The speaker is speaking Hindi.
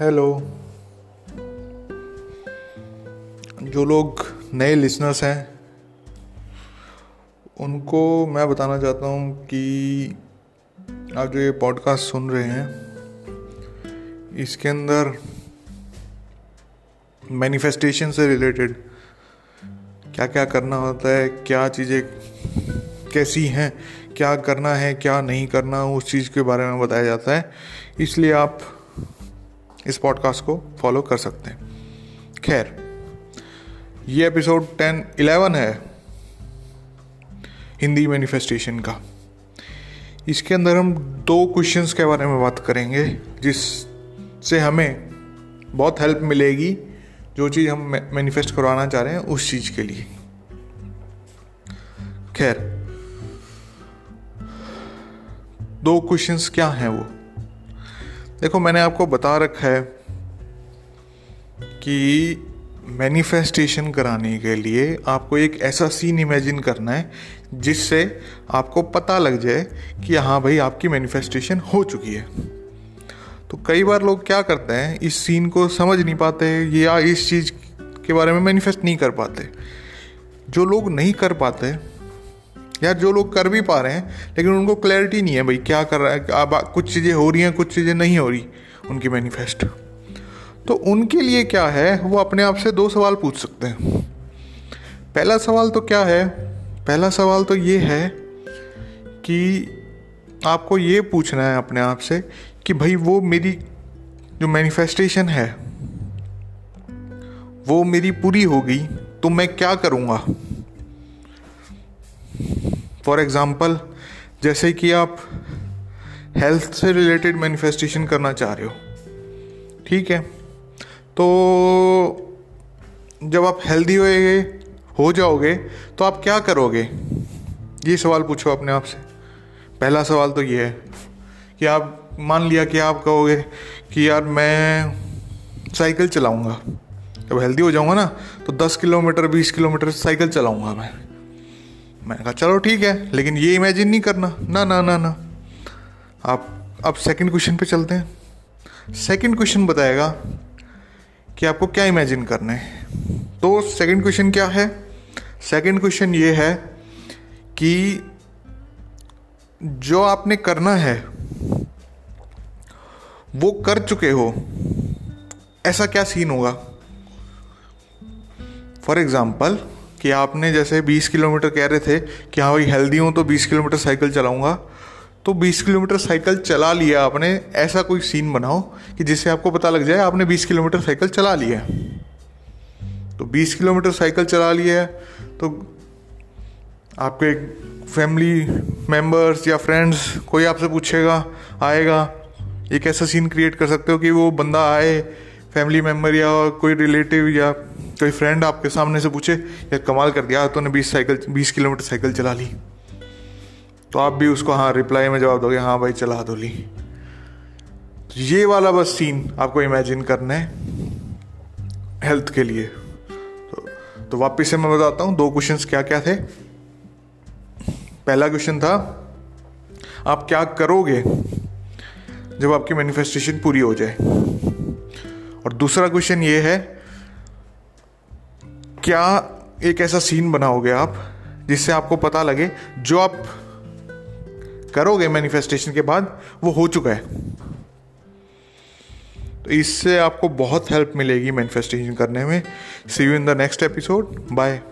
हेलो जो लोग नए लिसनर्स हैं, उनको मैं बताना चाहता हूँ कि आप जो ये पॉडकास्ट सुन रहे हैं, इसके अंदर मैनिफेस्टेशन से रिलेटेड क्या क्या करना होता है, क्या चीज़ें कैसी हैं, क्या करना है, क्या नहीं करना, उस चीज़ के बारे में बताया जाता है। इसलिए आप इस पॉडकास्ट को फॉलो कर सकते हैं। खैर, ये एपिसोड टेन इलेवन है, हिंदी मैनिफेस्टेशन का। इसके अंदर हम दो क्वेश्चंस के बारे में बात करेंगे, जिससे हमें बहुत हेल्प मिलेगी जो चीज़ हम मैनिफेस्ट करवाना चाह रहे हैं उस चीज़ के लिए। खैर, दो क्वेश्चंस क्या हैं वो? देखो, मैंने आपको बता रखा है कि मैनिफेस्टेशन कराने के लिए आपको एक ऐसा सीन इमेजिन करना है, जिससे आपको पता लग जाए कि हाँ भाई, आपकी मैनिफेस्टेशन हो चुकी है। तो कई बार लोग क्या करते हैं, इस सीन को समझ नहीं पाते या इस चीज़ के बारे में मैनिफेस्ट नहीं कर पाते। जो लोग नहीं कर पाते यार, जो लोग कर भी पा रहे हैं, लेकिन उनको क्लैरिटी नहीं है भाई, क्या कर रहा है अब कुछ चीज़ें हो रही हैं, कुछ चीज़ें नहीं हो रही, उनकी मैनिफेस्ट तो उनके लिए क्या है, वो अपने आप से दो सवाल पूछ सकते हैं। पहला सवाल तो क्या है, पहला सवाल तो ये है कि आपको ये पूछना है अपने आप से कि भाई, वो मेरी जो मैनिफेस्टेशन है, वो मेरी पूरी होगी तो मैं क्या करूँगा? फॉर एग्ज़ाम्पल जैसे कि आप हेल्थ से रिलेटेड मैनिफेस्टेशन करना चाह रहे हो, ठीक है? तो जब आप हेल्दी होएगे हो जाओगे तो आप क्या करोगे? ये सवाल पूछो अपने आप से। पहला सवाल तो ये है कि आप मान लिया कि आप कहोगे कि यार मैं साइकिल चलाऊँगा। जब हेल्दी हो जाऊँगा ना तो 10 किलोमीटर 20 किलोमीटर साइकिल चलाऊँगा मैं। मैंने कहा, चलो ठीक है, लेकिन ये इमेजिन नहीं करना। ना ना ना ना। आप, अब सेकंड क्वेश्चन पे चलते हैं। सेकंड क्वेश्चन बताएगा कि आपको क्या इमेजिन करना है। तो सेकंड क्वेश्चन क्या है? सेकंड क्वेश्चन ये है कि जो आपने करना है, वो कर चुके हो, ऐसा क्या सीन होगा? फॉर एग्ज़ाम्पल कि आपने जैसे 20 किलोमीटर कह रहे थे कि हाँ भाई हेल्दी हूँ तो 20 किलोमीटर साइकिल चलाऊँगा। तो 20 किलोमीटर साइकिल चला लिया आपने, ऐसा कोई सीन बनाओ कि जिससे आपको पता लग जाए आपने 20 किलोमीटर साइकिल चला लिया तो 20 किलोमीटर साइकिल चला लिया तो आपके फैमिली मेंबर्स या फ्रेंड्स कोई आपसे पूछेगा, आएगा, एक ऐसा सीन क्रिएट कर सकते हो कि वो बंदा आए फैमिली मेंबर या कोई रिलेटिव या कोई फ्रेंड आपके सामने से पूछे या कमाल कर दिया तूने बीस साइकिल बीस किलोमीटर साइकिल चला ली। तो आप भी उसको हाँ रिप्लाई में जवाब दोगे हाँ भाई चला दो ली। तो ये वाला बस सीन आपको इमेजिन करना है हेल्थ के लिए। तो, तो वापिस से मैं बताता हूँ दो क्वेश्चंस क्या क्या थे। पहला क्वेश्चन था आप क्या करोगे जब आपकी मैनिफेस्टेशन पूरी हो जाए? और दूसरा क्वेश्चन ये है क्या एक ऐसा सीन बनाओगे आप, जिससे आपको पता लगे जो आप करोगे मैनिफेस्टेशन के बाद, वो हो चुका है? तो इससे आपको बहुत हेल्प मिलेगी मैनिफेस्टेशन करने में। See you in the next episode bye